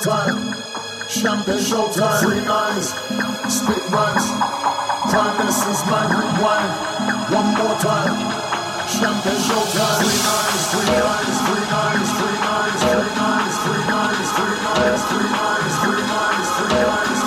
showtime. Champagne showtime. Free minds, spit rhymes. Prime Minister's mind rewind. One more time. Champagne showtime. Free minds, free minds, free minds, free minds, free minds, free minds, free minds, free minds, free minds, free minds.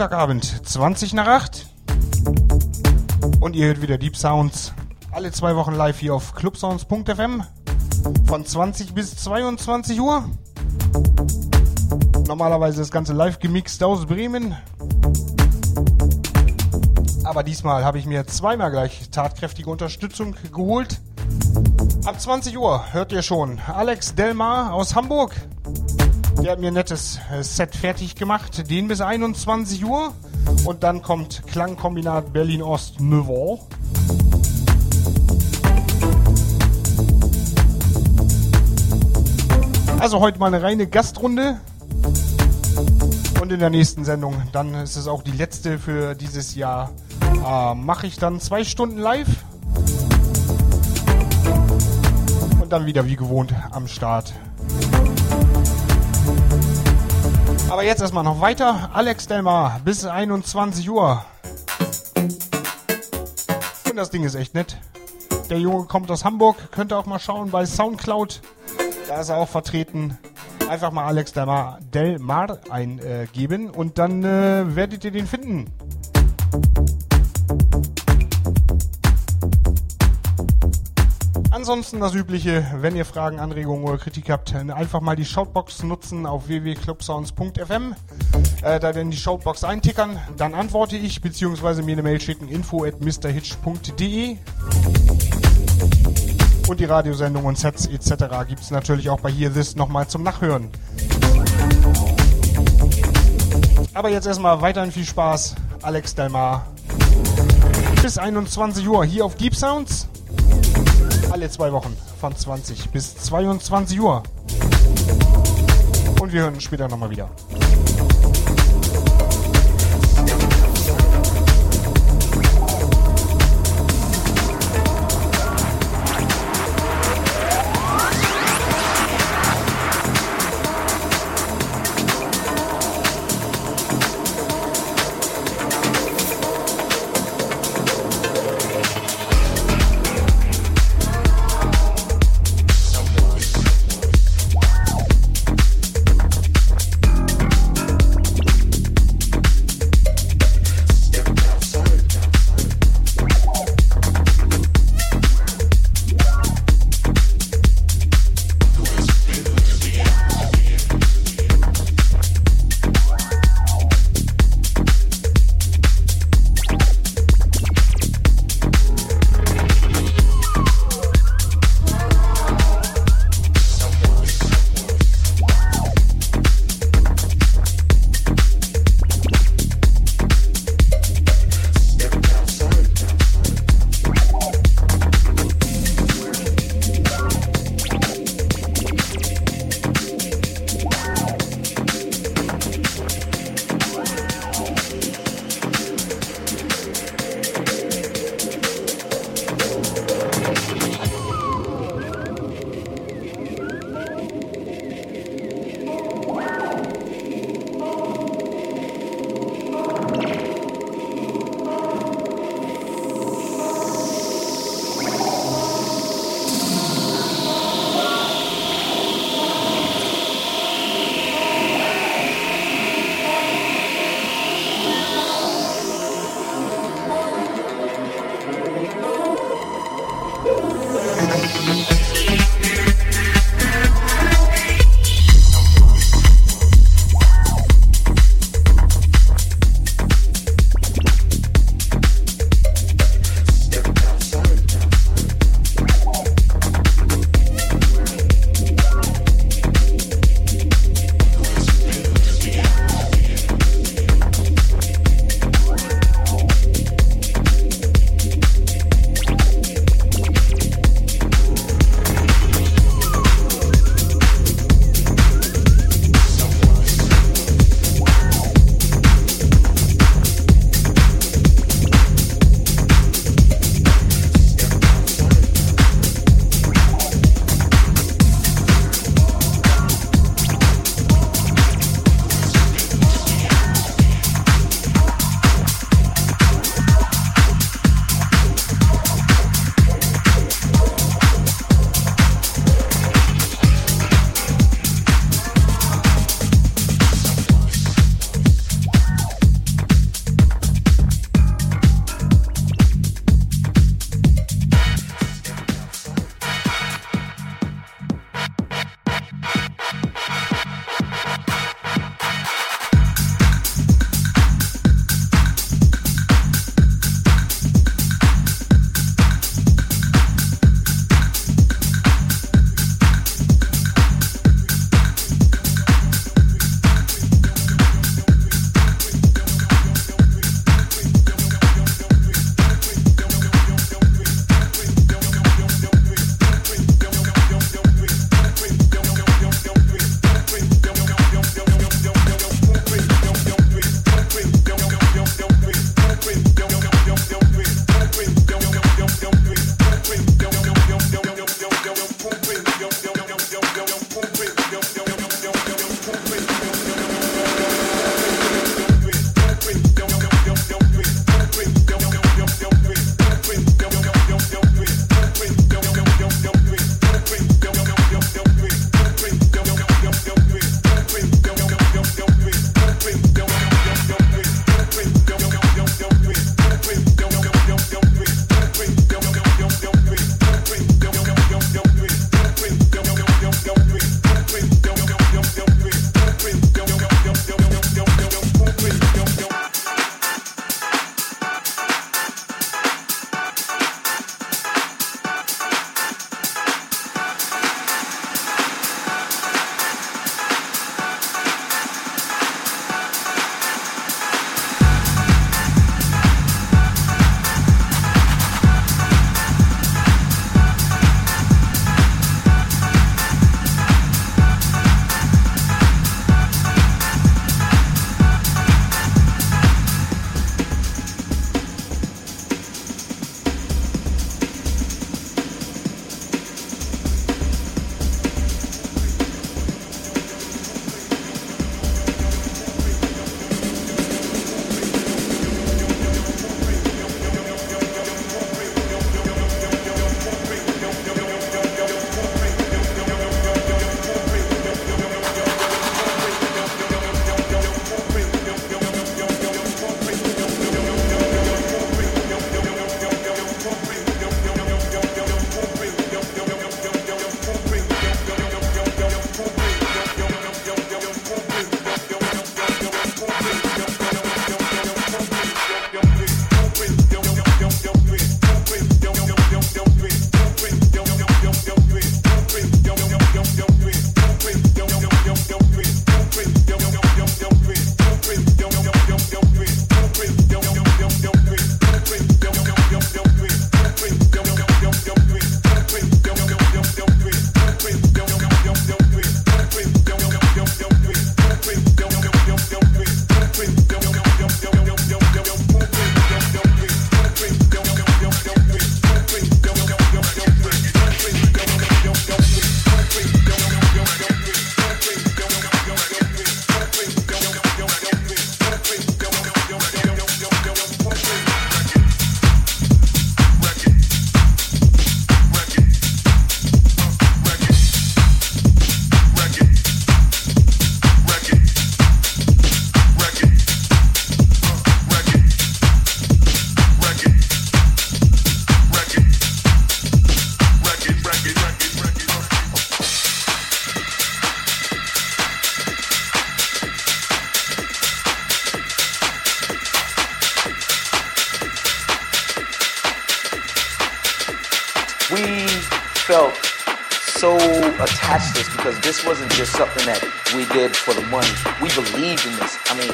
Montagabend, 20 nach 8. Und ihr hört wieder Deep Sounds. Alle zwei Wochen live hier auf clubsounds.fm. Von 20 bis 22 Uhr. Normalerweise das Ganze live gemixt aus Bremen. Aber diesmal habe ich mir zweimal gleich tatkräftige Unterstützung geholt. Ab 20 Uhr hört ihr schon Alex Delmar aus Hamburg. Der hat mir ein nettes äh, Set fertig gemacht, den bis 21 Uhr. Und dann kommt Klangkombinat Berlin-Ost-Neuville. Also heute mal eine reine Gastrunde. Und in der nächsten Sendung, dann ist es auch die letzte für dieses Jahr, äh, mache ich dann zwei Stunden live. Und dann wieder wie gewohnt am Start aber jetzt erstmal noch weiter. Alex Delmar bis 21 Uhr. Und das Ding ist echt nett. Der Junge kommt aus Hamburg. Könnt ihr auch mal schauen bei Soundcloud. Da ist er auch vertreten. Einfach mal Alex Delmar, Delmar eingeben und dann äh, werdet ihr den finden. Ansonsten das Übliche, wenn ihr Fragen, Anregungen oder Kritik habt, einfach mal die Shoutbox nutzen auf www.clubsounds.fm. Äh, da dann die Shoutbox eintickern, dann antworte ich, beziehungsweise mir eine Mail schicken, info at mrhitch.de. Und die Radiosendung und Sets etc. gibt es natürlich auch bei Here This nochmal zum Nachhören. Aber jetzt erstmal weiterhin viel Spaß. Alex Delmar. Bis 21 Uhr hier auf Deep Sounds. Alle zwei Wochen von 20 bis 22 Uhr. Und wir hören uns später nochmal wieder.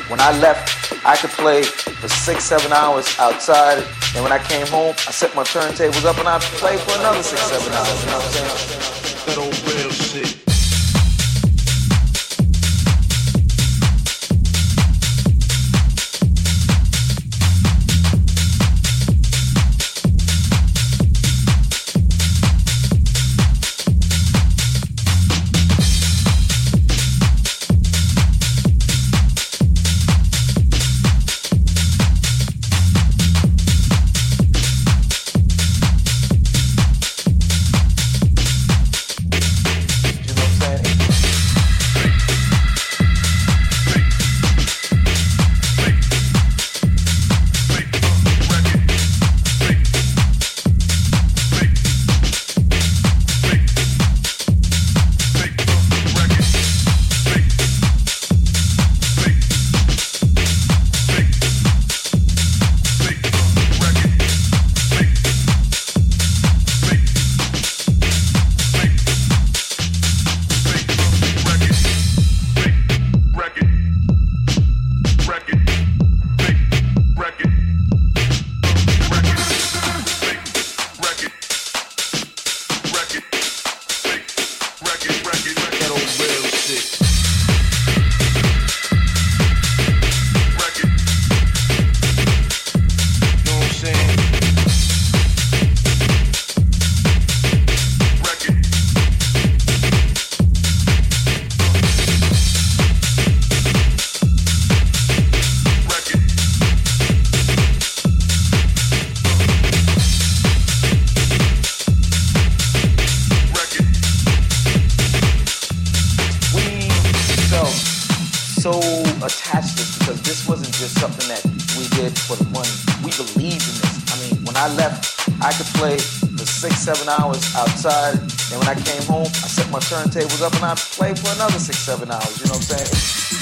When I left, I could play for six, seven hours outside, and when I came home, I set my turntables up and I played for another six, seven hours. You know what I'm saying? this wasn't just something that we did for the money. We believed in this. I mean, when I left, I could play for six, seven hours outside. And when I came home, I set my turntables up and I played for another six, seven hours. You know what I'm saying?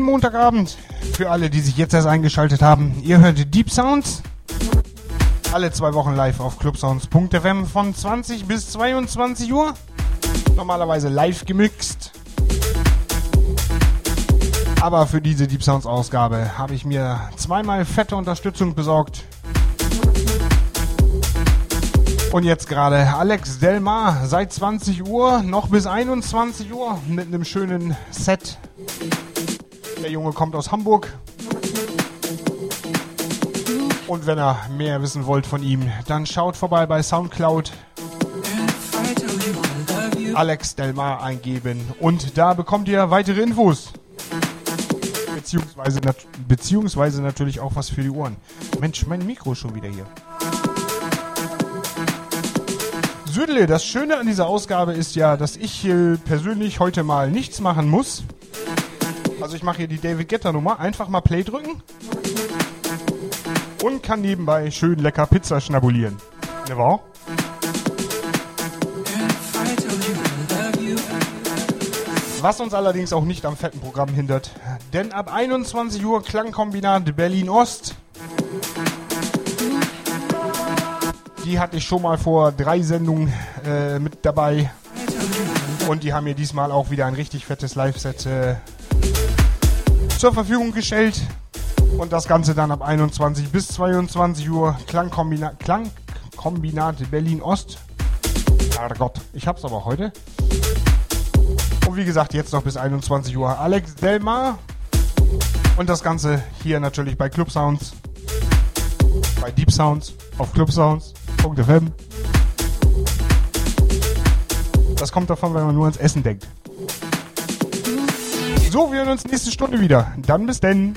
Schönen Montagabend für alle, die sich jetzt erst eingeschaltet haben. Ihr hört Deep Sounds. Alle zwei Wochen live auf clubsounds.fm von 20 bis 22 Uhr. Normalerweise live gemixt. Aber für diese Deep Sounds Ausgabe habe ich mir zweimal fette Unterstützung besorgt. Und jetzt gerade Alex Delmar seit 20 Uhr noch bis 21 Uhr mit einem schönen Set der Junge kommt aus Hamburg. Und wenn ihr mehr wissen wollt von ihm, dann schaut vorbei bei Soundcloud. Alex Delmar eingeben und da bekommt ihr weitere Infos. Beziehungsweise, nat beziehungsweise natürlich auch was für die Ohren. Mensch, mein Mikro ist schon wieder hier. Südle, das Schöne an dieser Ausgabe ist ja, dass ich persönlich heute mal nichts machen muss. Also ich mache hier die David Getter Nummer. Einfach mal Play drücken. Und kann nebenbei schön lecker Pizza schnabulieren. Ne wahr? Was uns allerdings auch nicht am fetten Programm hindert. Denn ab 21 Uhr Klangkombinat Berlin Ost. Die hatte ich schon mal vor drei Sendungen äh, mit dabei. Und die haben mir diesmal auch wieder ein richtig fettes Live-Set äh, zur Verfügung gestellt. Und das Ganze dann ab 21 bis 22 Uhr. Klangkombinat, Klangkombinat Berlin Ost. Gott, ich hab's aber heute. Und wie gesagt, jetzt noch bis 21 Uhr Alex Delmar. Und das Ganze hier natürlich bei Club Sounds. Bei Deep Sounds auf clubsounds.fm. Das kommt davon, wenn man nur ans Essen denkt. So, wir hören uns nächste Stunde wieder. Dann bis denn.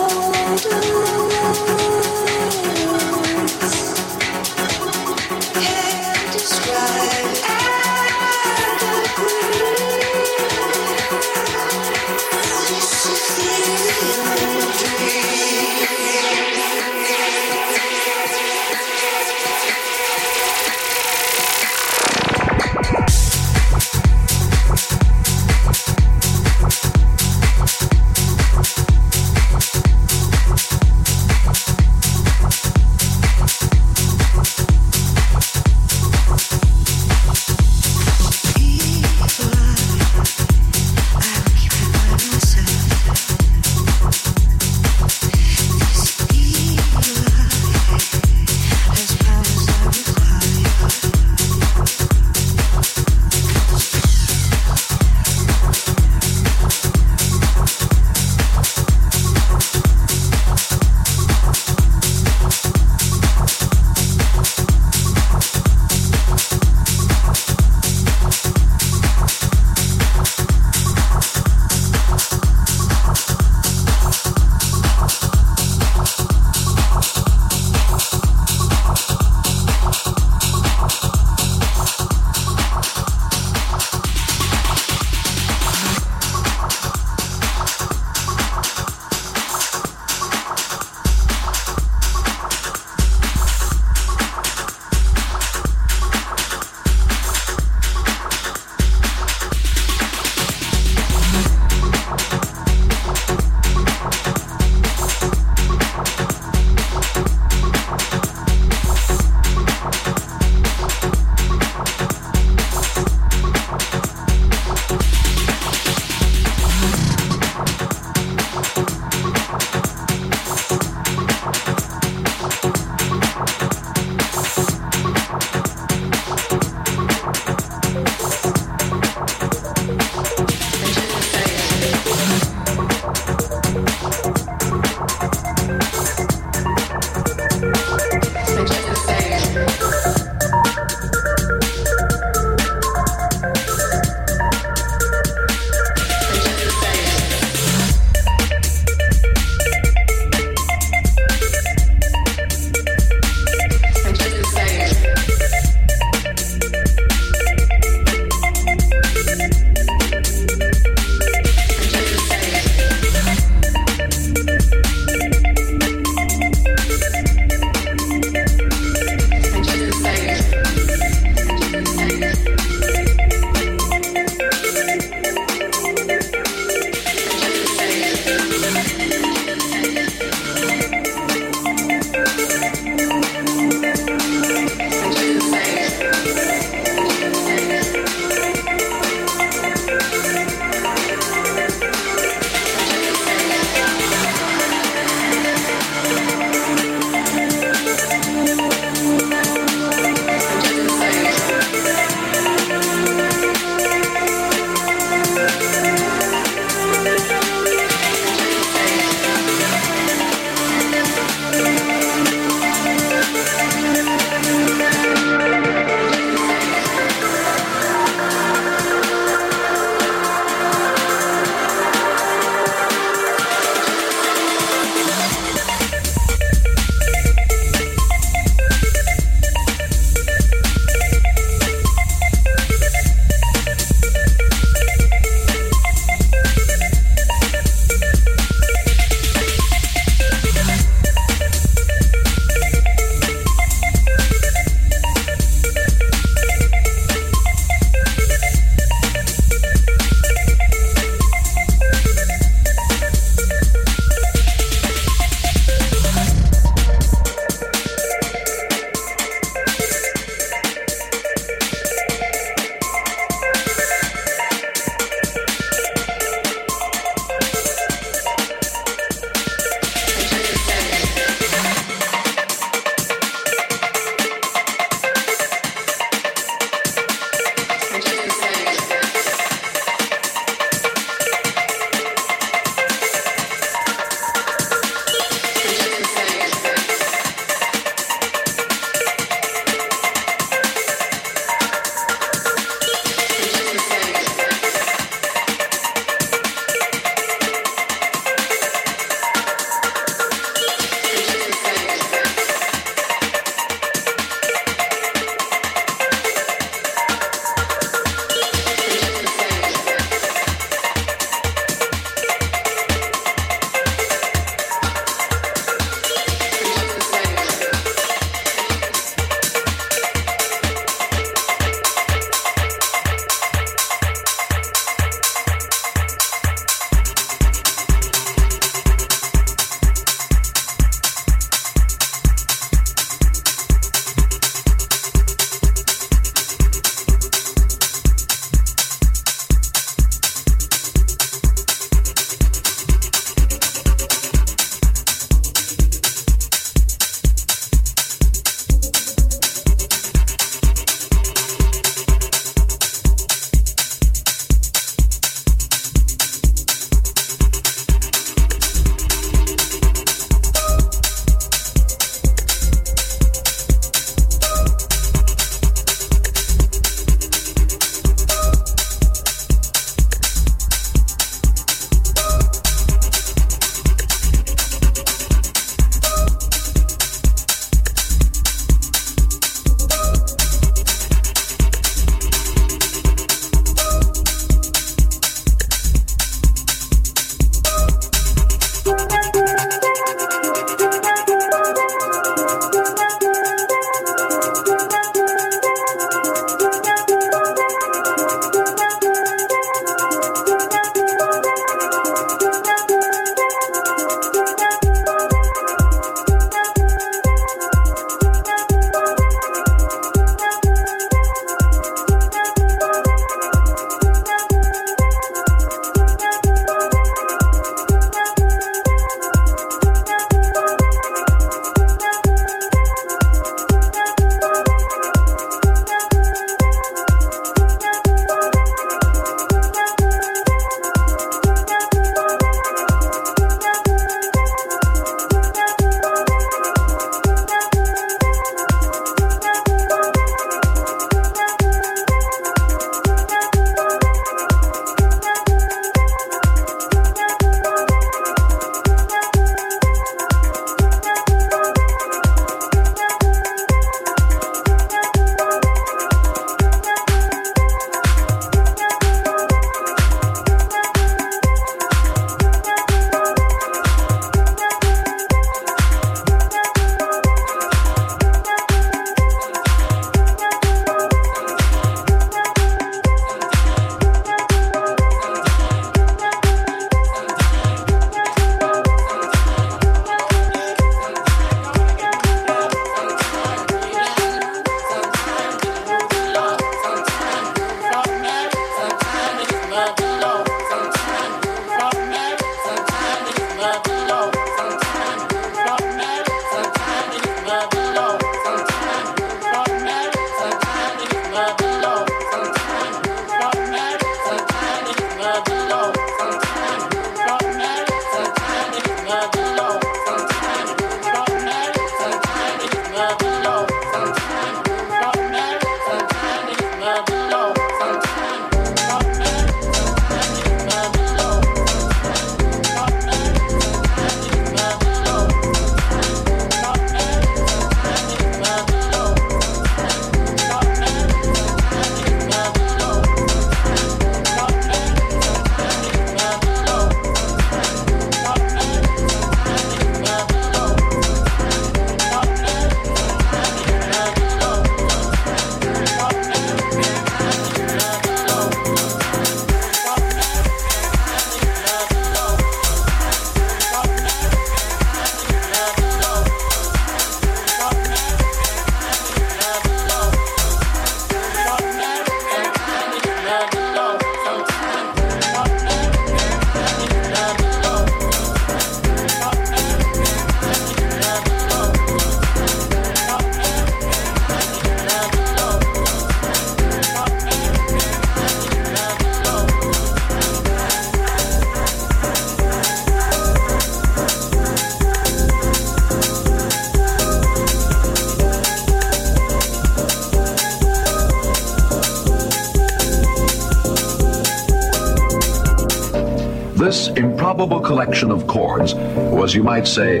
Improbable collection of chords was, you might say,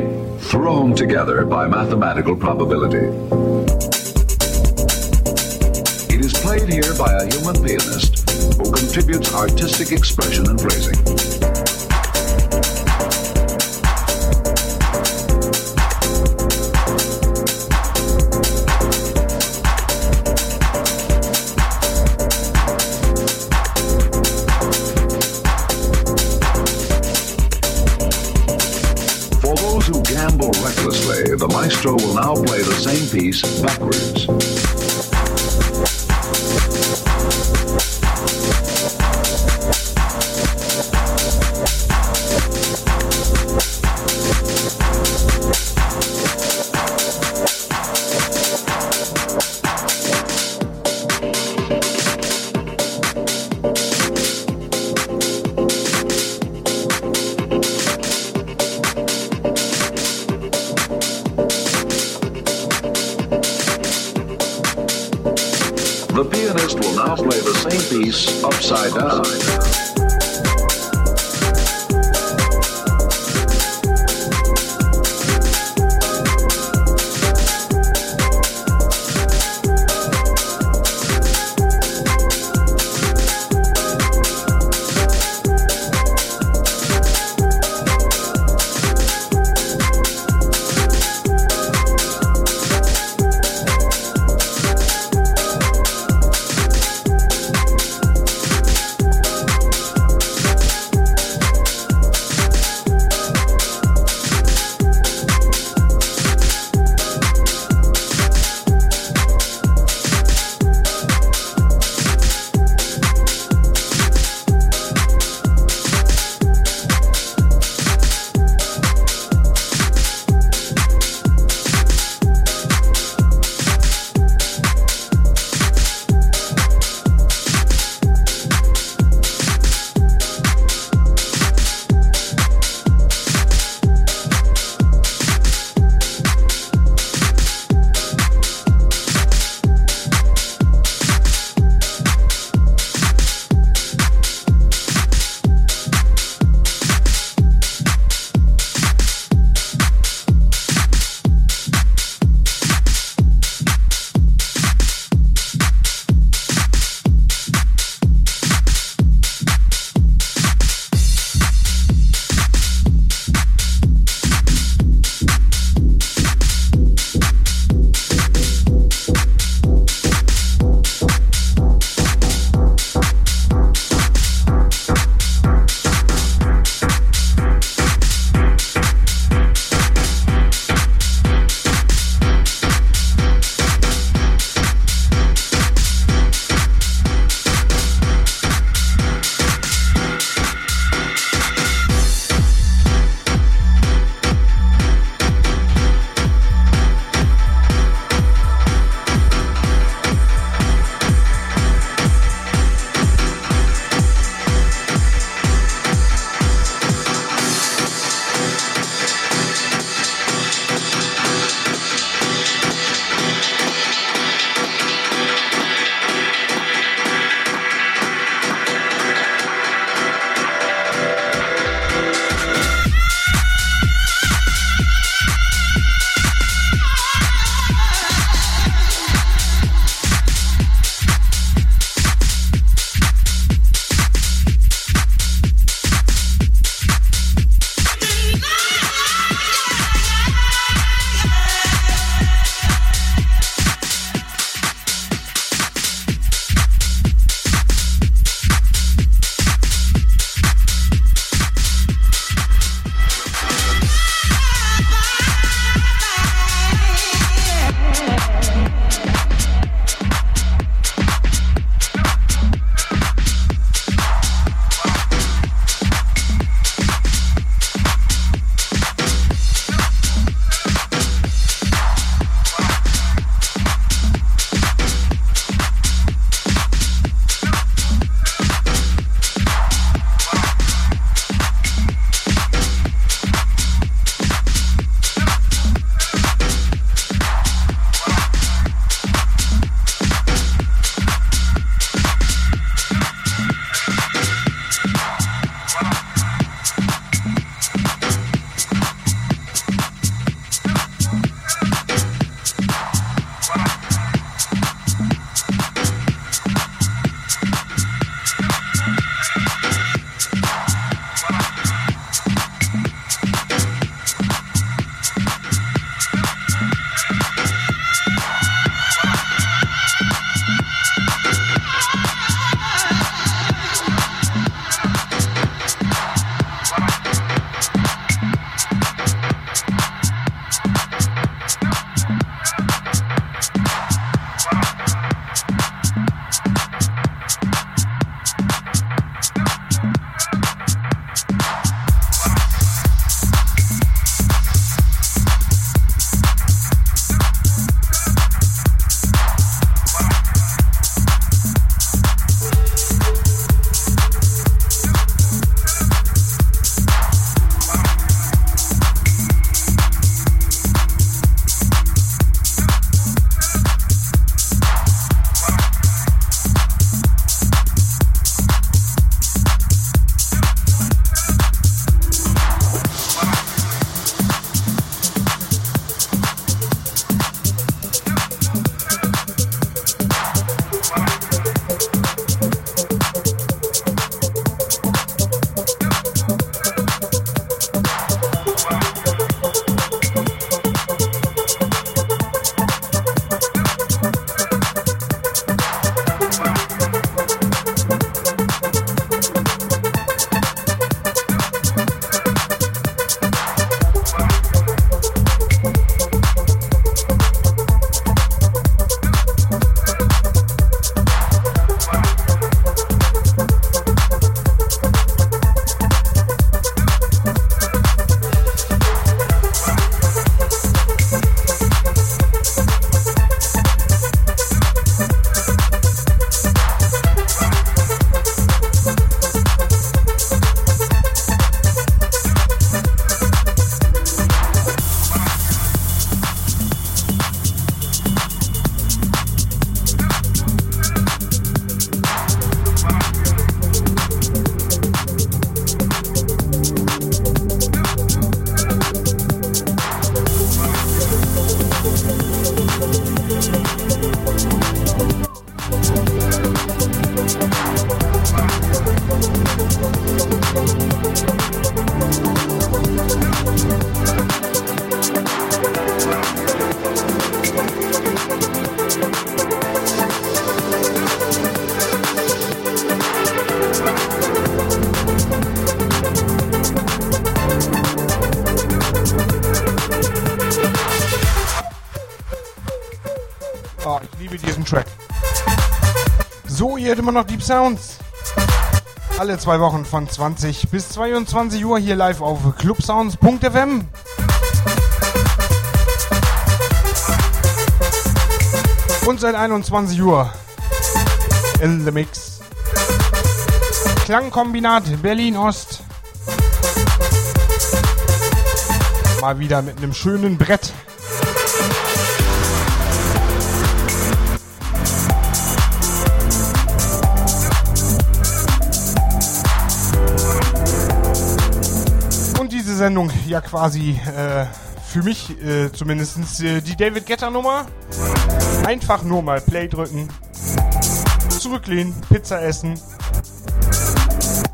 thrown together by mathematical probability. It is played here by a human pianist who contributes artistic expression and phrasing. Backwards. Immer noch Deep Sounds. Alle zwei Wochen von 20 bis 22 Uhr hier live auf clubsounds.fm. Und seit 21 Uhr in the Mix. Klangkombinat Berlin Ost. Mal wieder mit einem schönen Brett. Sendung ja quasi äh, für mich äh, zumindest äh, die David Getter Nummer. Einfach nur mal Play drücken, zurücklehnen, Pizza essen,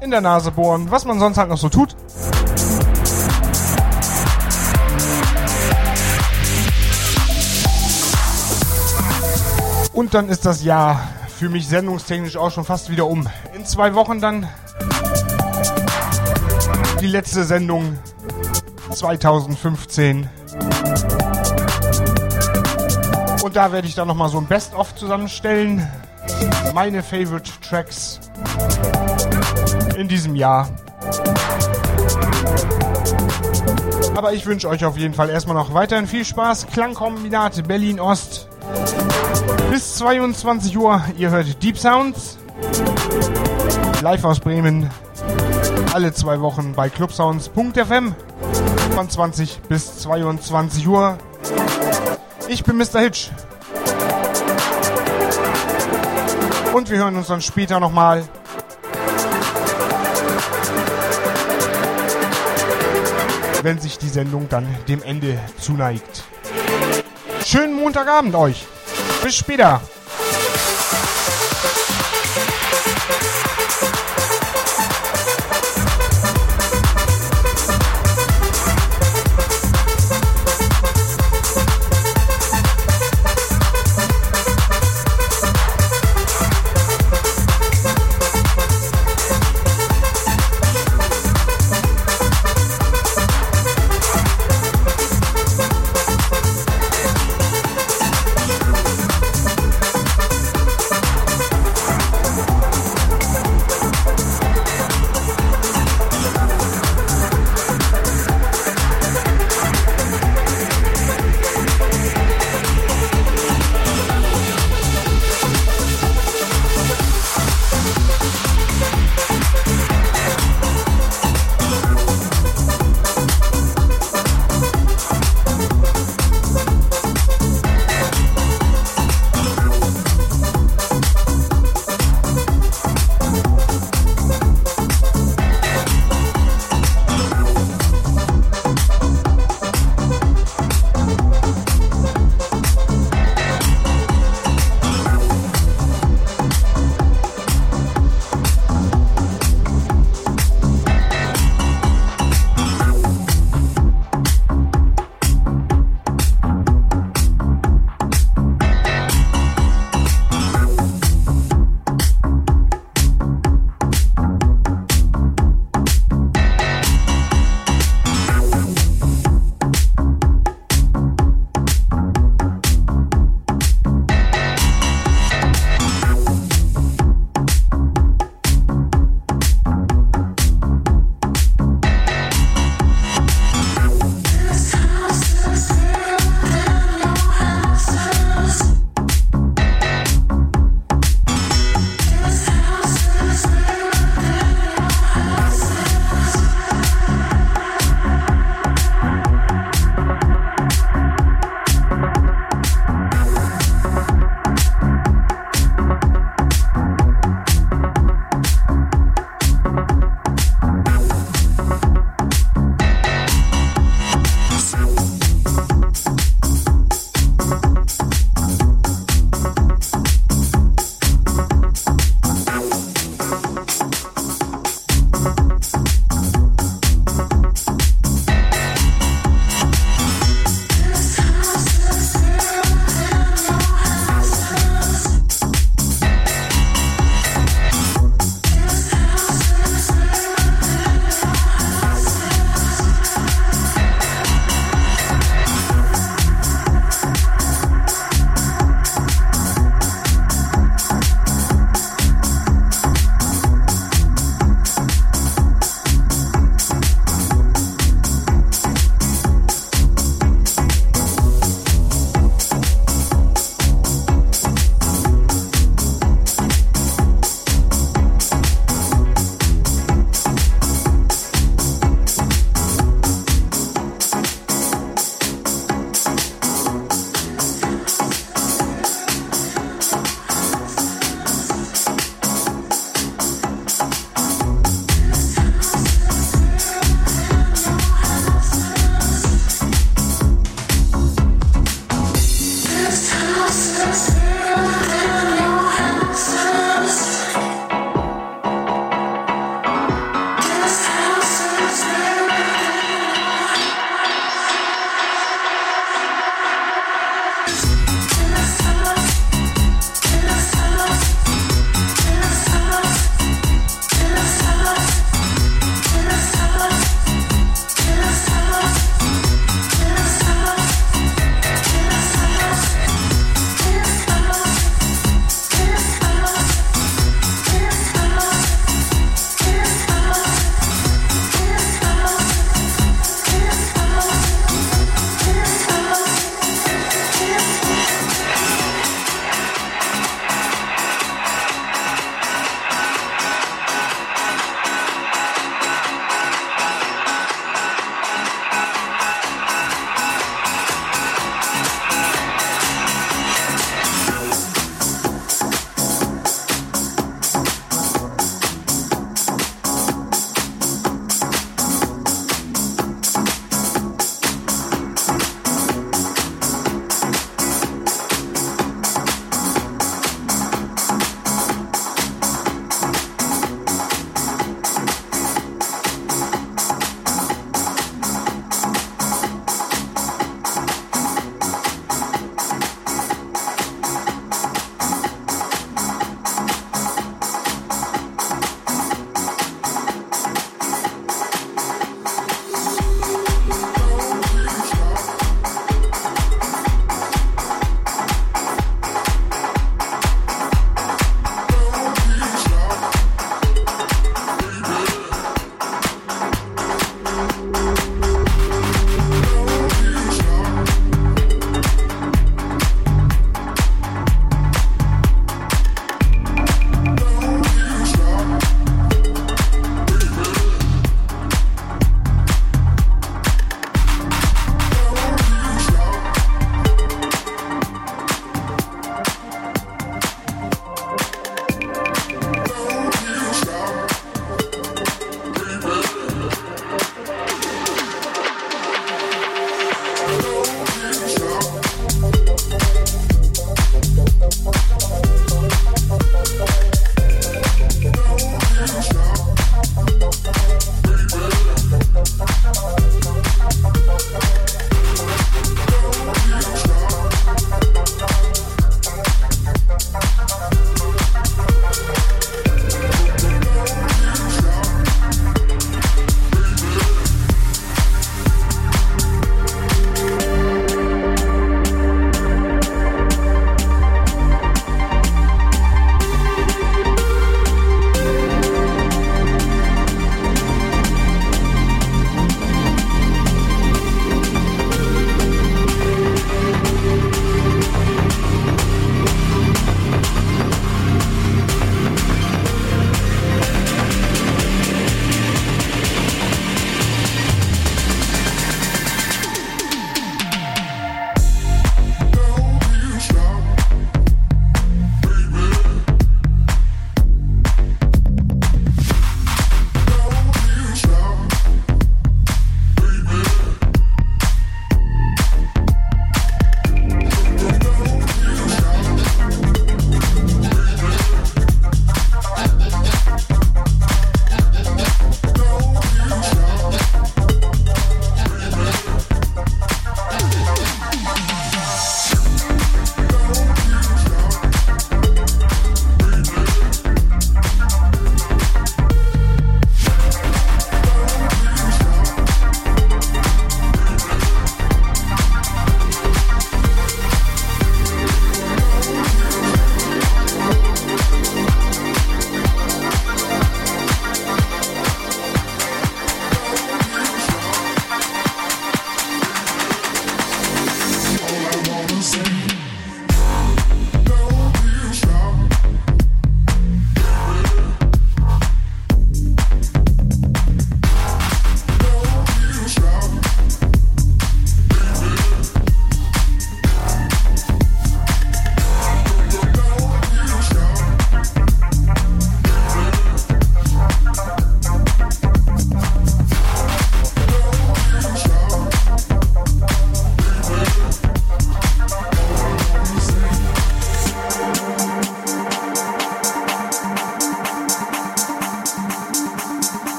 in der Nase bohren, was man sonst halt noch so tut. Und dann ist das Jahr für mich sendungstechnisch auch schon fast wieder um. In zwei Wochen dann die letzte Sendung 2015. Und da werde ich dann nochmal so ein Best-of zusammenstellen. Meine Favorite Tracks in diesem Jahr. Aber ich wünsche euch auf jeden Fall erstmal noch weiterhin viel Spaß. Klangkombinat Berlin Ost. Bis 22 Uhr. Ihr hört Deep Sounds. Live aus Bremen. Alle zwei Wochen bei clubsounds.fm. Von 20 bis 22 Uhr. Ich bin Mr. Hitch. Und wir hören uns dann später nochmal. Wenn sich die Sendung dann dem Ende zuneigt. Schönen Montagabend euch. Bis später.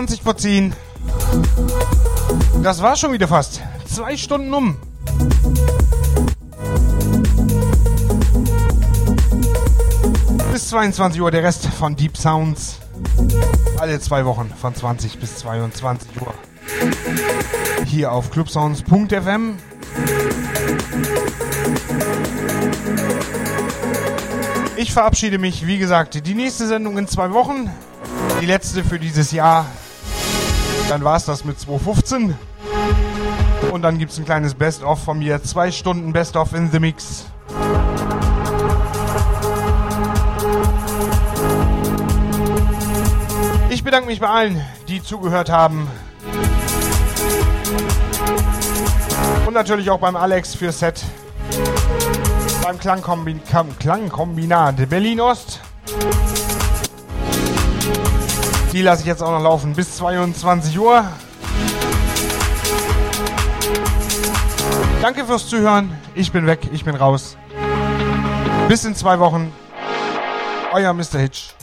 20 vor 10. Das war schon wieder fast. Zwei Stunden um. Bis 22 Uhr der Rest von Deep Sounds. Alle zwei Wochen von 20 bis 22 Uhr. Hier auf clubsounds.fm. Ich verabschiede mich, wie gesagt, die nächste Sendung in zwei Wochen. Die letzte für dieses Jahr. Dann war es das mit 215. Und dann gibt es ein kleines Best-of von mir. Zwei Stunden Best-of in the Mix. Ich bedanke mich bei allen, die zugehört haben. Und natürlich auch beim Alex für Set. Beim Klangkombi Klangkombinat Berlin Ost. Die lasse ich jetzt auch noch laufen bis 22 Uhr. Danke fürs Zuhören. Ich bin weg, ich bin raus. Bis in zwei Wochen. Euer Mr. Hitch.